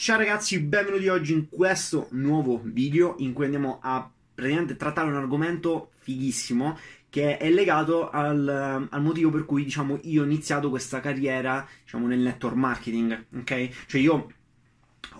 Ciao ragazzi, benvenuti oggi in questo nuovo video in cui andiamo a praticamente trattare un argomento fighissimo che è legato al, al motivo per cui diciamo io ho iniziato questa carriera diciamo nel network marketing, ok? Cioè io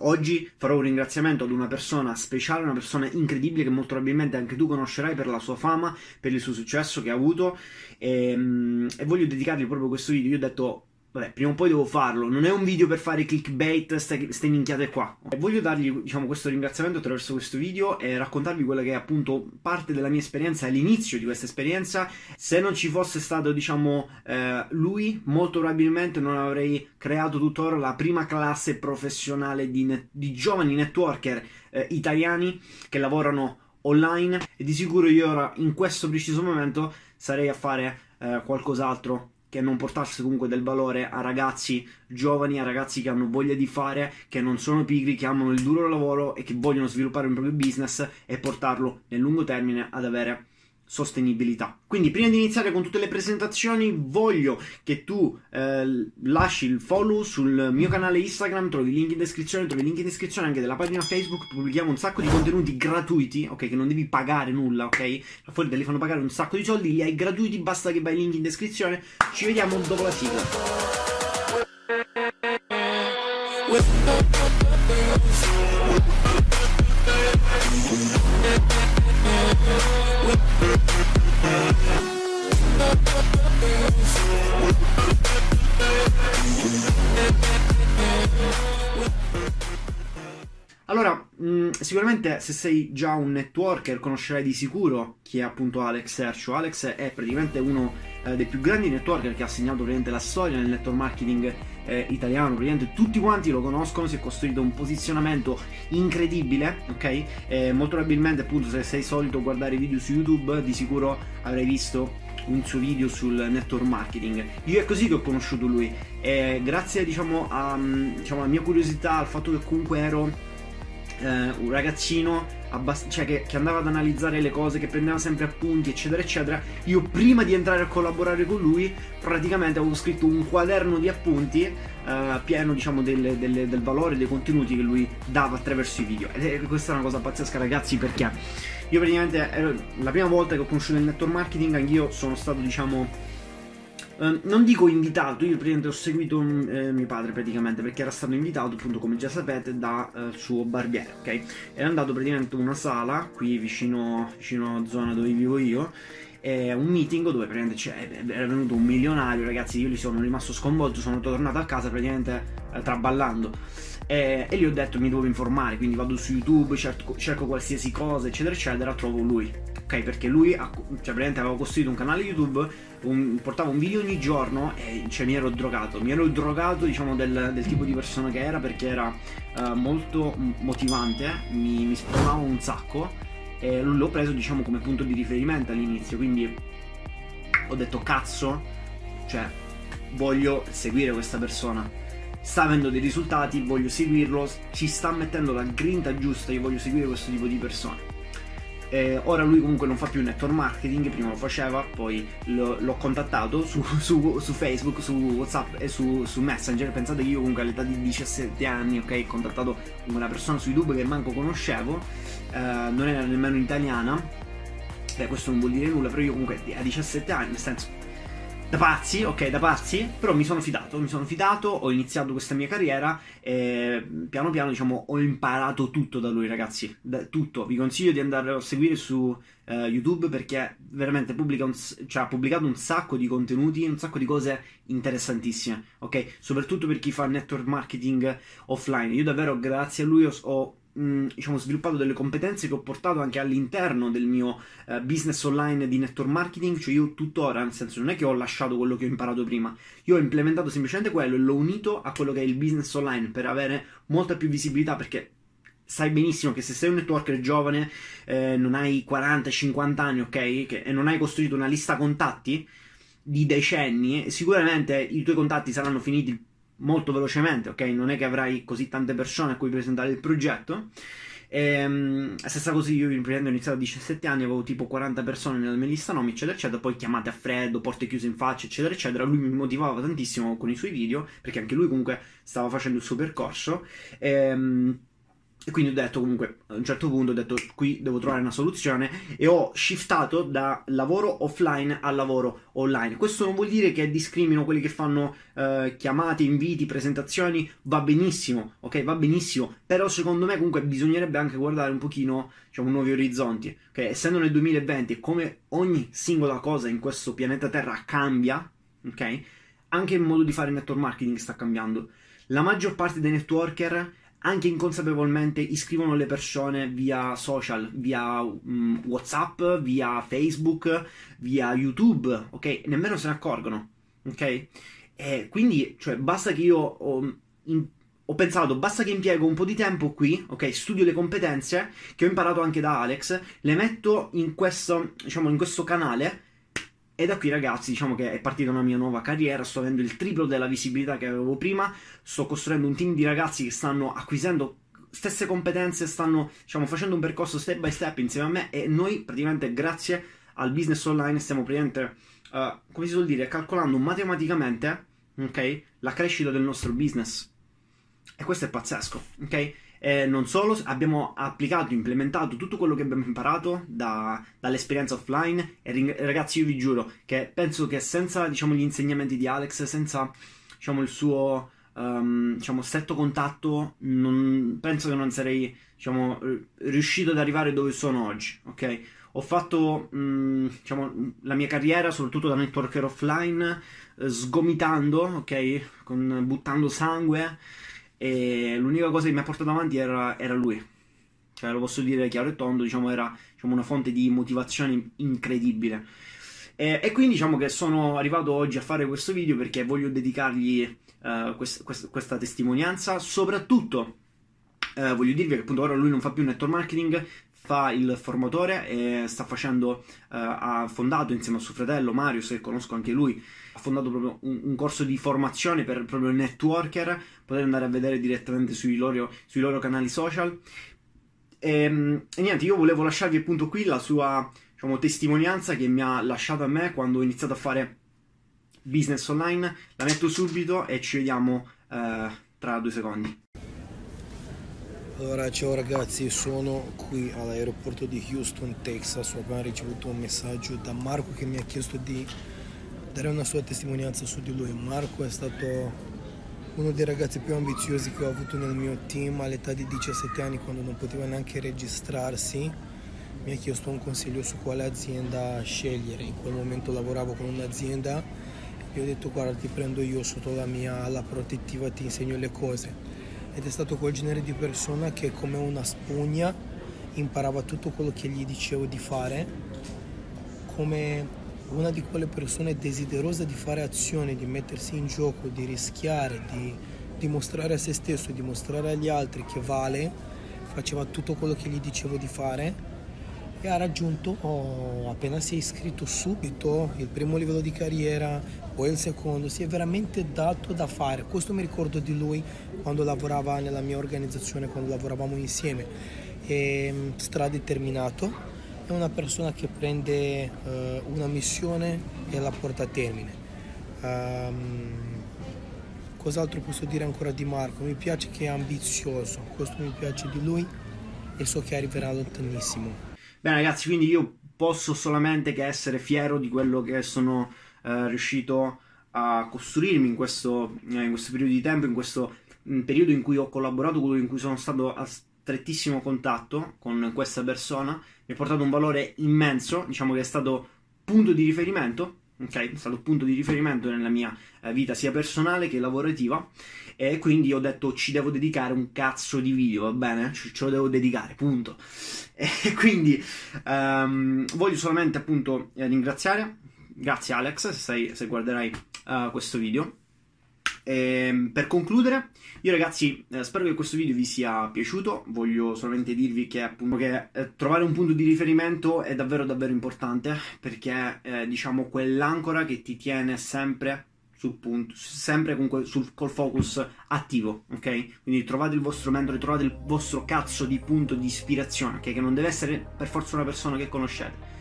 Oggi farò un ringraziamento ad una persona speciale, una persona incredibile che molto probabilmente anche tu conoscerai per la sua fama, per il suo successo che ha avuto e, ehm, e voglio dedicargli proprio questo video. Io ho detto Vabbè, prima o poi devo farlo. Non è un video per fare clickbait, ste minchiate qua. Voglio dargli, diciamo, questo ringraziamento attraverso questo video e raccontarvi quella che è appunto parte della mia esperienza, l'inizio di questa esperienza. Se non ci fosse stato, diciamo, eh, lui, molto probabilmente non avrei creato tuttora la prima classe professionale di, di giovani networker eh, italiani che lavorano online e di sicuro io ora, in questo preciso momento, sarei a fare eh, qualcos'altro che non portasse comunque del valore a ragazzi giovani, a ragazzi che hanno voglia di fare, che non sono pigri, che amano il duro lavoro e che vogliono sviluppare un proprio business e portarlo nel lungo termine ad avere sostenibilità. Quindi prima di iniziare con tutte le presentazioni voglio che tu eh, lasci il follow sul mio canale Instagram, trovi il link in descrizione, trovi il link in descrizione anche della pagina Facebook, pubblichiamo un sacco di contenuti gratuiti, ok, che non devi pagare nulla, ok? Fuori te li fanno pagare un sacco di soldi, li hai gratuiti, basta che vai link in descrizione. Ci vediamo dopo la sigla. Sicuramente se sei già un networker conoscerai di sicuro chi è appunto Alex Ercio. Alex è praticamente uno eh, dei più grandi networker che ha segnato praticamente la storia nel network marketing eh, italiano. Praticamente tutti quanti lo conoscono, si è costruito un posizionamento incredibile, ok? Eh, molto probabilmente appunto se sei solito guardare video su YouTube di sicuro avrai visto un suo video sul network marketing. Io è così che ho conosciuto lui e grazie diciamo, a, diciamo, alla mia curiosità, al fatto che comunque ero eh, un ragazzino abbast- cioè che, che, andava ad analizzare le cose, che prendeva sempre appunti, eccetera, eccetera. Io prima di entrare a collaborare con lui, praticamente avevo scritto un quaderno di appunti eh, pieno, diciamo, delle, delle, del valore, dei contenuti che lui dava attraverso i video. Ed è, questa è una cosa pazzesca, ragazzi, perché io praticamente la prima volta che ho conosciuto il network marketing, anch'io sono stato, diciamo Ehm, non dico invitato, io praticamente ho seguito eh, mio padre praticamente perché era stato invitato appunto come già sapete da eh, suo barbiere, ok? Era andato praticamente in una sala qui vicino, vicino alla zona dove vivo io un meeting dove praticamente era venuto un milionario, ragazzi, io gli sono rimasto sconvolto, sono tornato a casa praticamente eh, traballando e, e, gli ho detto mi devo informare, quindi vado su YouTube, cerco, cerco qualsiasi cosa, eccetera, eccetera, trovo lui. Ok, perché lui ha, cioè, aveva costruito un canale YouTube, un, portava un video ogni giorno e cioè, mi ero drogato. Mi ero drogato, diciamo, del, del tipo di persona che era perché era uh, molto motivante, mi, mi spronava un sacco e l'ho preso, diciamo, come punto di riferimento all'inizio. Quindi ho detto cazzo, cioè voglio seguire questa persona sta avendo dei risultati, voglio seguirlo, ci sta mettendo la grinta giusta, io voglio seguire questo tipo di persone. Eh, ora lui comunque non fa più network marketing, prima lo faceva, poi lo, l'ho contattato su, su, su, Facebook, su Whatsapp e su, su, Messenger. Pensate che io comunque all'età di 17 anni, ok, ho contattato una persona su YouTube che manco conoscevo, eh, non era nemmeno italiana. Beh, questo non vuol dire nulla, però io comunque a 17 anni, nel senso da pazzi, ok, da pazzi, però mi sono fidato, mi sono fidato, ho iniziato questa mia carriera e piano piano, diciamo, ho imparato tutto da lui, ragazzi, da, tutto. Vi consiglio di andare a seguire su uh, YouTube perché veramente pubblica un, cioè, ha pubblicato un sacco di contenuti, un sacco di cose interessantissime, ok? Soprattutto per chi fa network marketing offline. Io davvero, grazie a lui, ho, ho diciamo, sviluppato delle competenze che ho portato anche all'interno del mio uh, business online di network marketing, cioè io tuttora, nel senso non è che ho lasciato quello che ho imparato prima, io ho implementato semplicemente quello e l'ho unito a quello che è il business online per avere molta più visibilità perché sai benissimo che se sei un networker giovane, eh, non hai 40-50 anni, ok, che, e non hai costruito una lista contatti di decenni, sicuramente i tuoi contatti saranno finiti molto velocemente, ok? Non è che avrai così tante persone a cui presentare il progetto. E, um, stessa cosa io ho iniziato a 17 anni, avevo tipo 40 persone nella mia lista nomi, eccetera, eccetera, poi chiamate a freddo, porte chiuse in faccia, eccetera, eccetera. Lui mi motivava tantissimo con i suoi video, perché anche lui comunque stava facendo il suo percorso. E, um, e quindi ho detto comunque, a un certo punto ho detto qui devo trovare una soluzione e ho shiftato da lavoro offline al lavoro online. Questo non vuol dire che discrimino quelli che fanno eh, chiamate, inviti, presentazioni, va benissimo, ok? Va benissimo, però secondo me comunque bisognerebbe anche guardare un pochino, diciamo, nuovi orizzonti, ok? Essendo nel 2020 come ogni singola cosa in questo pianeta Terra cambia, ok? Anche il modo di fare network marketing sta cambiando. La maggior parte dei networker anche inconsapevolmente iscrivono le persone via social, via um, WhatsApp, via Facebook, via YouTube, ok? Nemmeno se ne accorgono, ok? E quindi, cioè, basta che io ho, in, ho pensato, basta che impiego un po' di tempo qui, ok? Studio le competenze che ho imparato anche da Alex, le metto in questo, diciamo, in questo canale e da qui ragazzi diciamo che è partita una mia nuova carriera, sto avendo il triplo della visibilità che avevo prima, sto costruendo un team di ragazzi che stanno acquisendo stesse competenze, stanno diciamo, facendo un percorso step by step insieme a me e noi praticamente grazie al business online stiamo praticamente, uh, come si suol dire, calcolando matematicamente okay, la crescita del nostro business. E questo è pazzesco, ok? E non solo, abbiamo applicato, implementato tutto quello che abbiamo imparato da, dall'esperienza offline e ragazzi io vi giuro che penso che senza diciamo, gli insegnamenti di Alex, senza diciamo, il suo um, diciamo, stretto contatto, non, penso che non sarei diciamo, riuscito ad arrivare dove sono oggi, ok? Ho fatto mh, diciamo, la mia carriera soprattutto da networker offline eh, sgomitando, ok? Con, buttando sangue e l'unica cosa che mi ha portato avanti era, era lui. Cioè, lo posso dire chiaro e tondo, diciamo, era diciamo, una fonte di motivazione incredibile. E, e, quindi diciamo che sono arrivato oggi a fare questo video perché voglio dedicargli uh, quest, quest, questa testimonianza. Soprattutto uh, voglio dirvi che appunto ora lui non fa più network marketing, fa il formatore e sta facendo, uh, ha fondato insieme a suo fratello Mario, se conosco anche lui, ha fondato proprio un, un corso di formazione per proprio networker, potete andare a vedere direttamente sui loro, sui loro canali social. E, ehm, e, niente, io volevo lasciarvi appunto qui la sua diciamo, testimonianza che mi ha lasciato a me quando ho iniziato a fare business online. La metto subito e ci vediamo uh, tra due secondi. Allora, ciao ragazzi, sono qui all'aeroporto di Houston, Texas. Ho appena ricevuto un messaggio da Marco che mi ha chiesto di dare una sua testimonianza su di lui. Marco è stato uno dei ragazzi più ambiziosi che ho avuto nel mio team all'età di 17 anni, quando non poteva neanche registrarsi. Mi ha chiesto un consiglio su quale azienda scegliere. In quel momento lavoravo con un'azienda e ho detto guarda ti prendo io sotto la mia ala protettiva, ti insegno le cose ed è stato quel genere di persona che come una spugna imparava tutto quello che gli dicevo di fare, come una di quelle persone desiderosa di fare azione, di mettersi in gioco, di rischiare, di dimostrare a se stesso, dimostrare agli altri che vale, faceva tutto quello che gli dicevo di fare e ha raggiunto, oh, appena si è iscritto subito, il primo livello di carriera, poi il secondo, si è veramente dato da fare. Questo mi ricordo di lui quando lavorava nella mia organizzazione, quando lavoravamo insieme. È mm, stradeterminato, è una persona che prende uh, una missione e la porta a termine. Um, cos'altro posso dire ancora di Marco? Mi piace che è ambizioso, questo mi piace di lui e so che arriverà lontanissimo. Bene ragazzi, quindi io posso solamente che essere fiero di quello che sono eh, riuscito a costruirmi in questo, eh, in questo, periodo di tempo, in questo in periodo in cui ho collaborato, in cui sono stato a strettissimo contatto con questa persona, mi ha portato un valore immenso, diciamo che è stato punto di riferimento ok? È stato un punto di riferimento nella mia eh, vita sia personale che lavorativa e quindi ho detto ci devo dedicare un cazzo di video, va bene? Ce, ce lo devo dedicare, punto. E quindi um, voglio solamente appunto eh, ringraziare, grazie Alex se, sei, se guarderai uh, questo video e, ehm, per concludere, io ragazzi eh, spero che questo video vi sia piaciuto, voglio solamente dirvi che, appunto, che eh, trovare un punto di riferimento è davvero davvero importante perché eh, diciamo quell'ancora che ti tiene sempre sul punto, sempre comunque sul, col focus attivo, ok? Quindi trovate il vostro mentore, trovate il vostro cazzo di punto di ispirazione, ok? Che non deve essere per forza una persona che conoscete.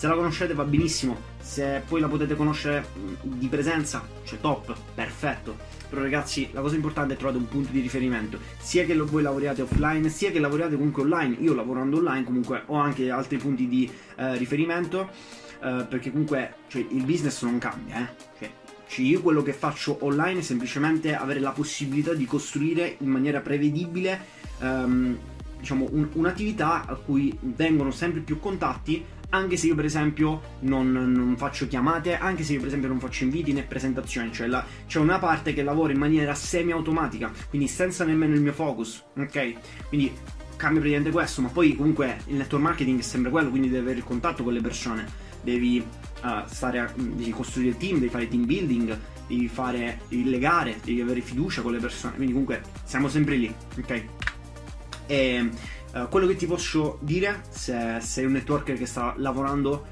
Se la conoscete va benissimo, se poi la potete conoscere di presenza, cioè top, perfetto. Però ragazzi, la cosa importante è trovare un punto di riferimento, sia che voi lavoriate offline, sia che lavoriate comunque online. Io lavorando online comunque ho anche altri punti di eh, riferimento, eh, perché comunque cioè, il business non cambia, eh. Cioè, cioè io quello che faccio online è semplicemente avere la possibilità di costruire in maniera prevedibile um, diciamo, un, un'attività a cui vengono sempre più contatti anche se io per esempio non, non, faccio chiamate, anche se io per esempio non faccio inviti né presentazioni, cioè la, c'è una parte che lavora in maniera semi-automatica, quindi senza nemmeno il mio focus, ok? Quindi cambia praticamente questo, ma poi comunque il network marketing è sempre quello, quindi devi avere il contatto con le persone, devi uh, stare a, devi costruire il team, devi fare team building, devi fare devi legare, devi avere fiducia con le persone. Quindi comunque siamo sempre lì, ok? E uh, quello che ti posso dire, se sei un networker che sta lavorando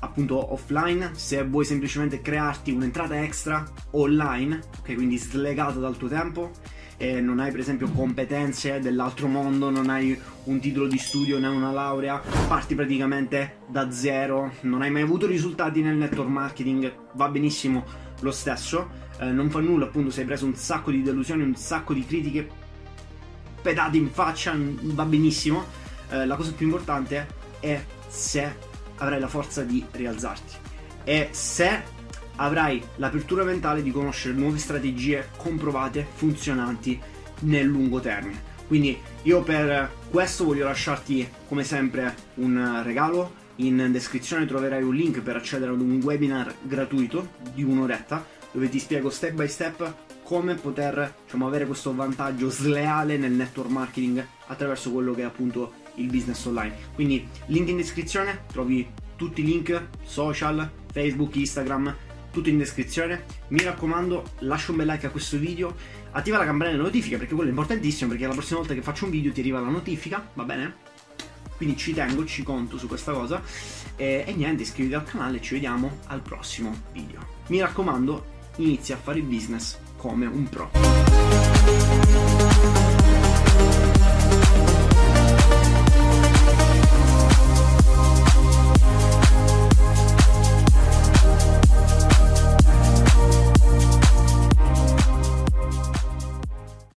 appunto offline, se vuoi semplicemente crearti un'entrata extra online, ok, quindi slegata dal tuo tempo, e non hai per esempio competenze dell'altro mondo, non hai un titolo di studio né una laurea, parti praticamente da zero, non hai mai avuto risultati nel network marketing, va benissimo lo stesso, eh, non fa nulla appunto se hai preso un sacco di delusioni, un sacco di critiche pedate in faccia, va benissimo, eh, la cosa più importante è se avrai la forza di rialzarti e se avrai l'apertura mentale di conoscere nuove strategie comprovate, funzionanti nel lungo termine. Quindi io per questo voglio lasciarti come sempre un regalo. In descrizione troverai un link per accedere ad un webinar gratuito di un'oretta dove ti spiego step by step come poter diciamo, avere questo vantaggio sleale nel network marketing attraverso quello che è appunto il business online. Quindi link in descrizione, trovi tutti i link social, Facebook, Instagram, tutto in descrizione. Mi raccomando, lascia un bel like a questo video, attiva la campanella delle notifiche perché quello è importantissimo perché la prossima volta che faccio un video ti arriva la notifica, va bene? Quindi ci tengo, ci conto su questa cosa. E, e niente, iscriviti al canale ci vediamo al prossimo video. Mi raccomando, inizia a fare il business come un pro.